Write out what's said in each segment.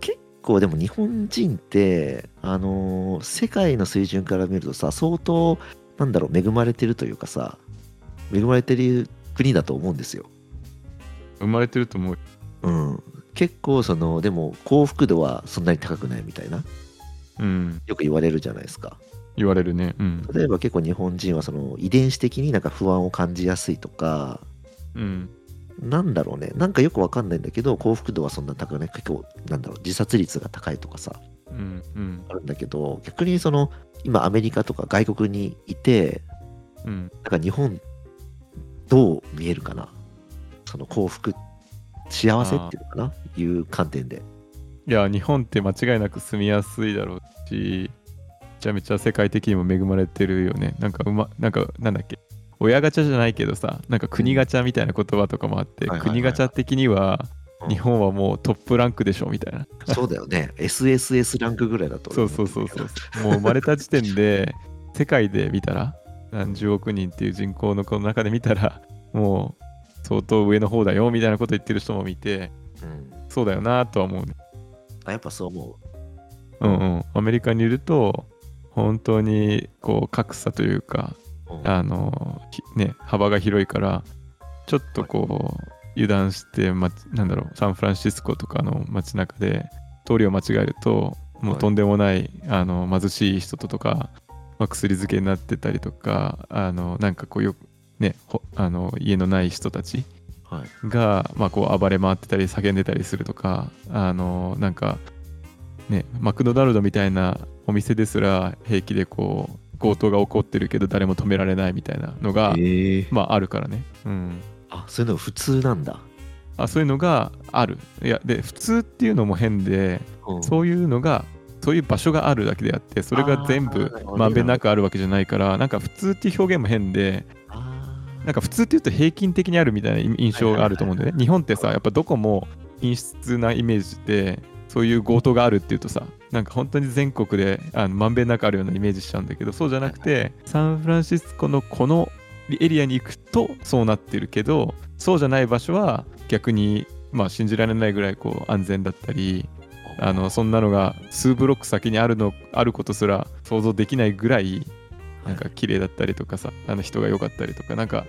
結構でも日本人って、あのー世界の水準から見るとさ、相当、なんだろう、恵まれてるというかさ、恵まれてる国だと思うんですよ。生まれてると思う。うん。結構、その、でも幸福度はそんなに高くないみたいな、うん。よく言われるじゃないですか。言われるね。うん。例えば結構日本人はその遺伝子的になんか不安を感じやすいとか、うん。なんだろうね、なんかよくわかんないんだけど、幸福度はそんな高くない、結構、なんだろう、自殺率が高いとかさ、うん。うん。あるんだけど、逆にその、今アメリカとか外国にいて、うん。なんか日本、どう見えるかなその幸福、幸せっていうのかないう観点で。いや、日本って間違いなく住みやすいだろうし、めちゃめちゃ世界的にも恵まれてるよね。なんかうま、なんか、なんだっけ。親ガチャじゃないけどさ、なんか国ガチャみたいな言葉とかもあって、国ガチャ的にはうん日本はもうトップランクでしょみたいな。そうだよね。SSS ランクぐらいだとそう思そうそうそう。もう生まれた時点で世界で見たら何十億人っていう人口のこの中で見たらもう相当上の方だよみたいなこと言ってる人も見てうん。そうだよなとは思うね。あ、やっぱそう思うんうん。アメリカにいると本当にこう格差というかう。うんあのひね幅が広いからちょっとこう油断して、ま、なんだろうサンフランシスコとかの街中で通りを間違えるともうはい。とんでもない、あの貧しい人ととか、まあ、薬漬けになってたりとかあのなんかこうよくねほあの家のない人たちはい。が、まあ、こう暴れ回ってたり叫んでたりするとかあのなんかねマクドナルドみたいなお店ですら平気でこう強盗が起こってるけど誰も止められないみたいなのが、ええまああるからね、うん、あ、そういうの普通なんだ。あそういうのがある。いやで普通っていうのも変でうん。そういうのがそういう場所があるだけであってそれが全部まんべんなくあるわけじじゃないからなんか普通っていう表現も変でなんか普通って言うと平均的にあるみたいな印象があると思うんでね。日本ってさ、やっぱどこも陰湿なイメージで、そういう強盗があるっていうとさ、なんか本当に全国であのまんべんなくあるようなイメージしちゃうんだけど、そうじゃなくて、サンフランシスコのこのエリアに行くとそうなってるけど、そうじゃない場所は逆に、まあ信じられないぐらいこう安全だったり、あのそんなのが数ブロック先にあるのあることすら想像できないぐらいなんか綺麗だったりとかさあの人が良かったりとかなんか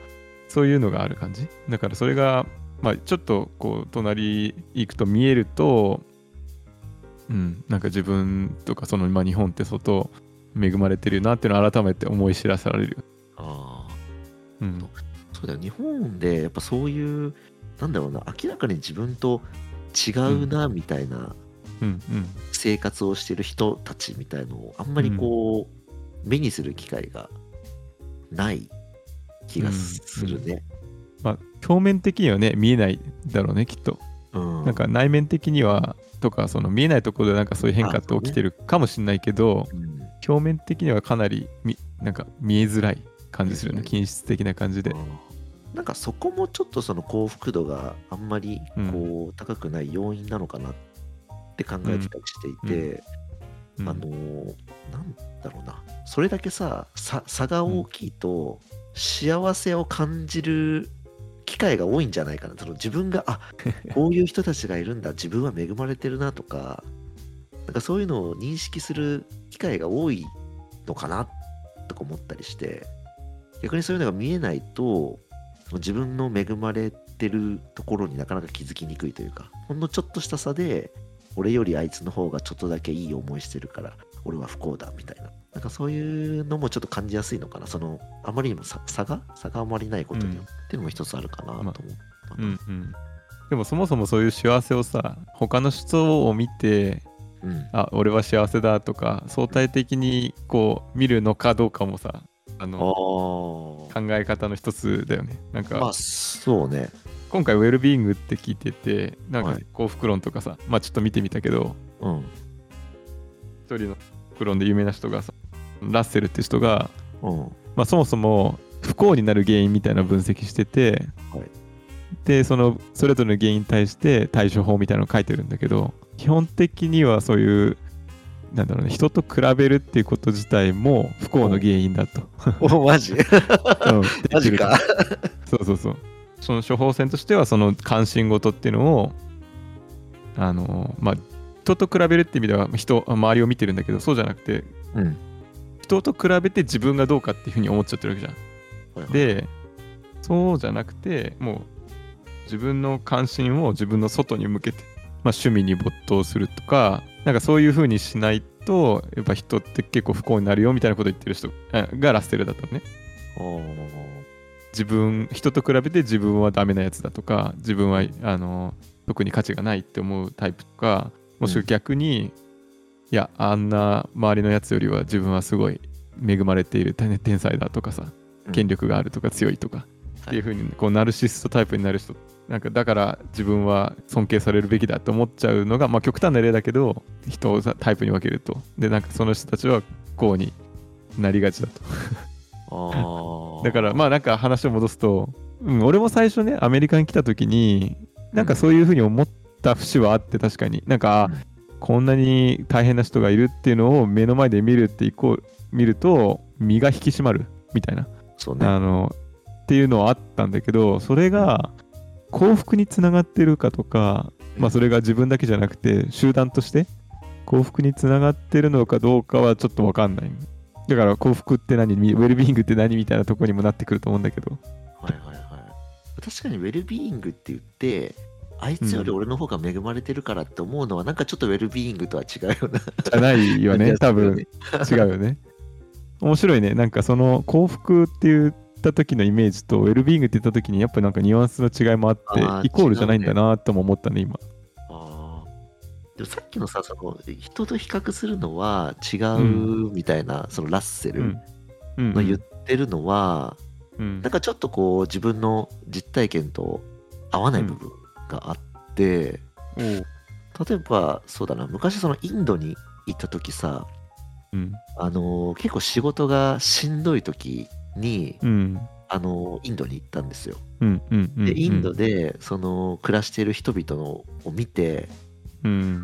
そういうのがある感じ？だからそれがまあちょっとこう隣行くと見えるとうん。なんか自分とかそのまあ日本って相当恵まれてるなっていうのを改めて思い知らされるよ、あうん、ーそうだよ。日本でやっぱそういう、なんだろうな、明らかに自分と違うなみたいなうん。うん。生活をしてる人たちみたいのをあんまりこう、目にする機会がない気がするね。まあ表面的にはね見えないだろうねきっと。うん。なんか内面的にはとかその見えないところでなんかそういう変化って起きてるかもしれないけど、うん。表面的にはかなりみなんか見えづらい感じするよね均質的な感じで。なんかそこもちょっとその幸福度があんまりうん。こう高くない要因なのかなって考えてたりしていて、うん。あのーなんだろうな。それだけささ差が大きいと幸せを感じる機会が多いんじゃないかな。その自分があ こういう人たちがいるんだ。自分は恵まれてるなとか。なんかそういうのを認識する機会が多いのかな。とか思ったりして。逆にそういうのが見えないとその自分の恵まれてるところになかなか気づきにくいというか。ほんのちょっとした差で俺よりあいつの方がちょっとだけいい思いしてるから俺は不幸だみたいな。なんかそういうのもちょっと感じやすいのかな。そのあまりにも差差が差があまりないことによっても一つあるかなと思ったな、うんうん。でもそもそもそういう幸せをさ他の人を見てうん。あ俺は幸せだとか相対的にこう見るのかどうかもさああのー。考え方の一つだよね。なんか、まあそうね。今回ウェルビーイングって聞いててなんかはい。幸福論とかさ、まあちょっと見てみたけどうん一人の幸福論で有名な人がさラッセルって人がうん。まあ、そもそも不幸になる原因みたいな分析してて、はい。でそのそれぞれの原因に対して対処法みたいなのを書いてるんだけど基本的にはそういうなんだろうね人と比べるっていうこと自体も不幸の原因だと。おマジ？うん。マジか。そうそうそう。その処方箋としてはその関心事っていうのをあのまあ人と比べるって意味では人周りを見てるんだけどそうじゃなくてうん。人と比べて自分がどうかっていうふうに思っちゃってるわけじゃん。でそうじゃなくてもう自分の関心を自分の外に向けて、まあ、趣味に没頭するとかなんかそういうふうにしないとやっぱ人って結構不幸になるよみたいなこと言ってる人あがラッセルだったのね。自分人と比べて自分はダメなやつだとか自分はあの特に価値がないって思うタイプとかもしくは逆に、いやあんな周りのやつよりは自分はすごい恵まれている天天才だとかさうん。権力があるとか強いとか、っていう風にこうナルシストタイプになる人なんかだから自分は尊敬されるべきだと思っちゃうのがまあ極端な例だけど人をさタイプに分けると。でなんかその人たちはこうになりがちだと。だからまあなんか話を戻すと、うん、俺も最初ねアメリカに来た時になんかそういうふうに思った節はあって確かに。なんか、こんなに大変な人がいるっていうのを目の前で見るっていこう見ると身が引き締まるみたいな、そうね。あのっていうのはあったんだけどそれが幸福につながってるかとか、まあ、それが自分だけじゃなくて集団として幸福につながってるのかどうかはちょっと分かんない。だから幸福って何？ウェルビーイングって何みたいなところにもなってくると思うんだけど。はいはいはい。確かにウェルビーイングって言って、あいつより俺の方が恵まれてるからって思うのは、なんかちょっとウェルビーイングとは違うよな。じゃないよね 多分。ね。違うよね。面白いね。なんかその幸福って言った時のイメージとウェルビーイングって言った時にやっぱなんかニュアンスの違いもあってイコールじゃないんだなとも思ったね今。でもさっきのさ、その人と比較するのは違ううみたいな、そのラッセルうん。うん。の言ってるのは、うん。なんかちょっとこう自分の実体験と合わない部分があって、例えばそうだな、昔そのインドに行った時さ、うん。あのー結構仕事がしんどい時に、うん。あのーインドに行ったんですよ。で、インドでその暮らしている人々のを見て、うん。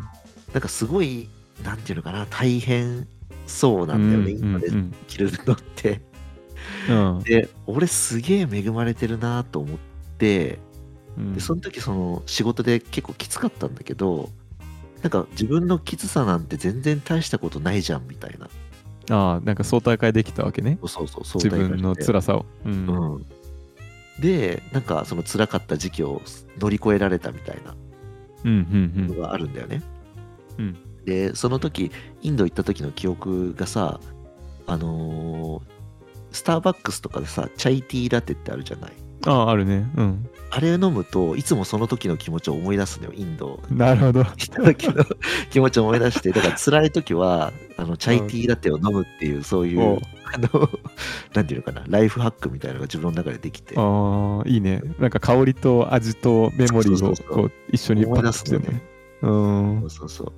なんかすごい、なんていうのかな、大変そうなんだよね、インドでうん生きるのって。うん。で、俺すげえ恵まれてるなと思って、うん。でその時その仕事で結構きつかったんだけどなんか自分のきつさなんて全然大したことないじゃんみたいな。ああなんか相対化できたわけね。そうそうそう自分の辛さを。うん。うん。でなんかその辛かった時期を乗り越えられたみたいな。うんうんのがあるんだよね、うん。でその時インド行った時の記憶がさあのースターバックスとかでさチャイティーラテってあるじゃない。あああるね。うんあれ飲むといつもその時の気持ちを思い出すのよインド。なるほど。来た時の 気持ちを思い出して、だから辛い時は、あの、チャイティーラテを飲むっていう、そういおう。う、あの、なんていうのかな、ライフハックみたいなのが自分の中でできて、ああいいね。なんか香りと味とメモリーをこう一緒にパッとしてるねうん。そうそうそう。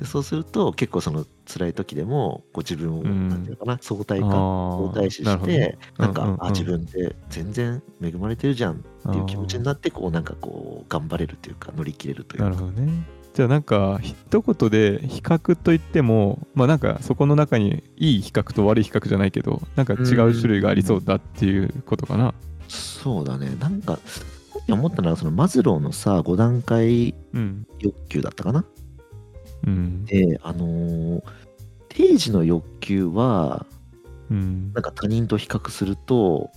で、そうすると、結構その辛い時でも、こう自分を、うんなんていうのかな、相対化、あ相対視して、なんか、うんうんうんあ、自分って全然恵まれてるじゃんっていう気持ちになって、こう、なんかこう、頑張れるというか、乗り切れるというか。なるほどね。じゃあなんか一言で比較といってもまあなんかそこの中にいい比較と悪い比較じゃないけどなんか違う種類がありそうだっていうことかな。そうだね。なんか、思ったのは、そのマズローのさ、5段階うん。欲求だったかなうん。で、あのー定時の欲求は、うんなんか他人と比較すると、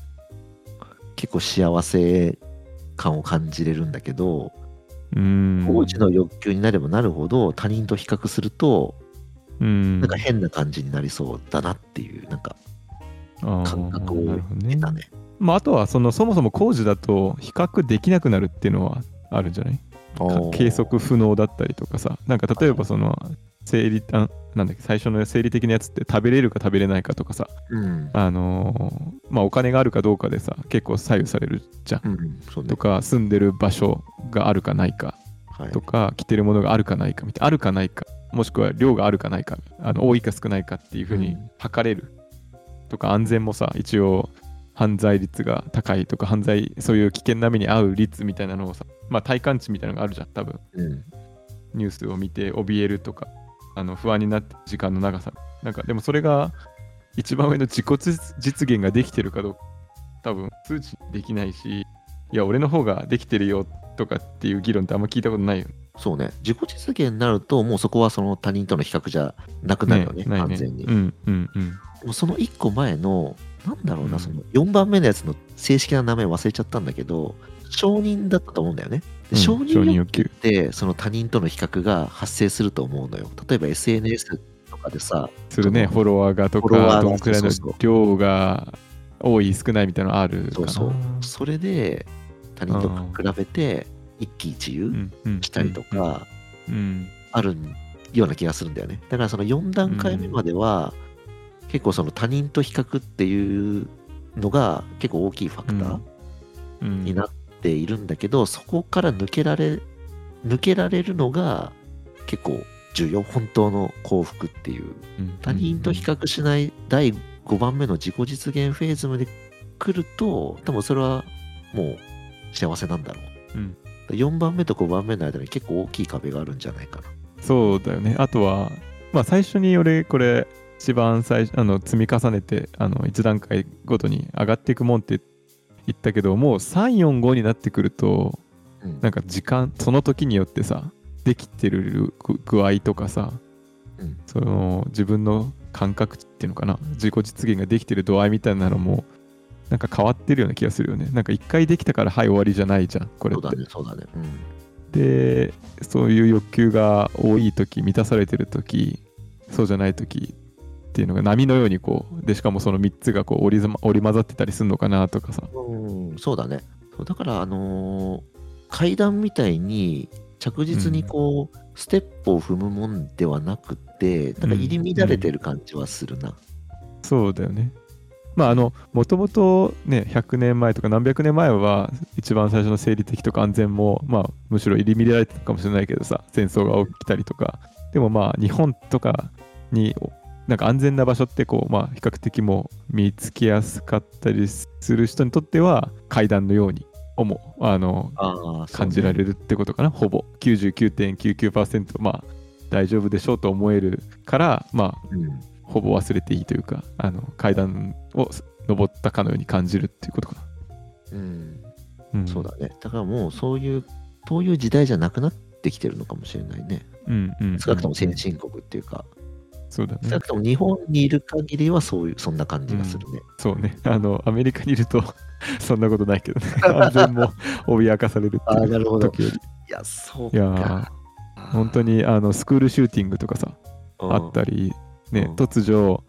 結構幸せ感を感じれるんだけど、うん。当時の欲求になればなるほど、他人と比較すると、うん。なんか変な感じになりそうだなっていう、なんか感覚をなるほどね得たね。まああとはそのそもそも工事だと比較できなくなるっていうのはあるんじゃない？か計測不能だったりとかさ。なんか例えばその生理あなんだっけ最初の生理的なやつって食べれるか食べれないかとかさ。うん。あのーまあお金があるかどうかでさ結構左右されるじゃん。うん、ね。と。か住んでる場所があるかないか。はい。とか着てるものがあるかないかみたいな。あるかないか。もしくは量があるかないか。あの多いか少ないかっていうふうにうん。測れる。とか安全もさ一応犯罪率が高いとか犯罪そういう危険な目に遭う率みたいなのをさまあ体感値みたいなのがあるじゃん多分うん。ニュースを見て怯えるとかあの不安になって時間の長さなんかでもそれが一番上の自己実現ができてるかどうか多分数値できないしいや俺の方ができてるよとかっていう議論ってあんま聞いたことないよそうね。自己実現になると、もうそこはその他人との比較じゃなくなるよね、ないね完全に。うんうんうん。もうその1個前の、なんだろうな、うんその4番目のやつの正式な名前忘れちゃったんだけど、承認だったと思うんだよね。でうん承認欲欲求。でその他人との比較が発生すると思うのよ。例えば SNS とかでさ、するね、フォロワーがとか、フォロワーがどのくらいの量が多い、少ないみたいなのある。そうそう。それで他人と比べて一喜一憂したりとかうん。あるような気がするんだよね。だからその4段階目までは結構その他人と比較っていうのが結構大きいファクターうんになっているんだけど、そこから抜けられ、抜けられるのが結構重要。本当の幸福っていう。うん他人と比較しない第5番目の自己実現フェーズまで来ると、多分それはもう幸せなんだろう。うん4番目と5番目の間に結構大きい壁があるんじゃないかな。そうだよね。あとは、まあ、最初に俺、これ、一番最初あの積み重ねてあの1段階ごとに上がっていくもんって言ったけどもう345になってくるとうんなんか時間その時によってさできてる具具合とかさ、うんその自分の感覚っていうのかな自己実現ができてる度合いみたいなのもなんか変わってるような気がするよねなんか一回できたからはい終わりじゃないじゃんこれってそうだね、そうだね。うん。でそういう欲求が多い時満たされてる時そうじゃない時っていうのが波のようにこうでしかもその3つがこう織り織り交ざってたりするのかなとかさうん、そうだね。だから、あのー階段みたいに着実にこう、ステップを踏むもんではなくて、なんか入り乱れてる感じはするな。そうだよねまああのもともとね100年前とか何百年前は一番最初の生理的とか安全もまあむしろ入り乱れてたかもしれないけどさ戦争が起きたりとかでもまあ日本とかになんか安全な場所ってこうまあ比較的もう見つけやすかったりする人にとっては階段のように思うあの感じらる。れるってことかな、ほぼ99.99%まあ大丈夫でしょうと思えるからまあうん、ほぼ忘れていいというかあの階段を登ったかのように感じるっていうことかうん、な、ん。そうだね。だからもうそういう、そういう時代じゃなくなってきてるのかもしれないね。うんうん。少なくとも先進国っていうか、そうだね。少なくとも日本にいる限りはそういう、そんな感じがするね。そうね。あのアメリカにいると そんなことないけどね。安全も 脅かされるってああ、いうなるほど。時より。いや、そういや本当にあのスクールシューティングとかさあったり。りねうん。突如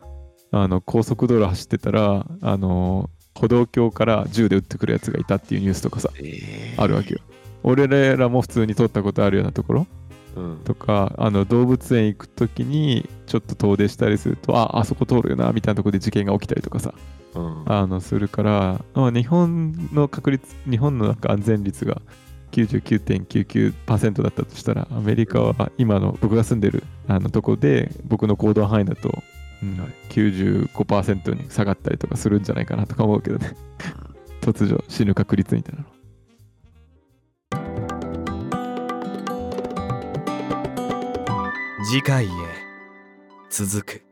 あの高速道路走ってたらあの歩道橋から銃で撃ってくるやつがいたっていうニュースとかさえー。あるわけよ。俺らも普通に通ったことあるようなところうん。とかあの動物園行く時にちょっと遠出したりするとああそこ通るよなみたいなところで事件が起きたりとかさうん。あのするから、まあ、日本の確率日本のなんか安全率が99.99%だったとしたらアメリカは今の僕が住んでるあのとこで僕の行動範囲だと、うんはい。95%に下がったりとかするんじゃないかなとか思うけどね。突如死ぬ確率みたいなの次回へ続く。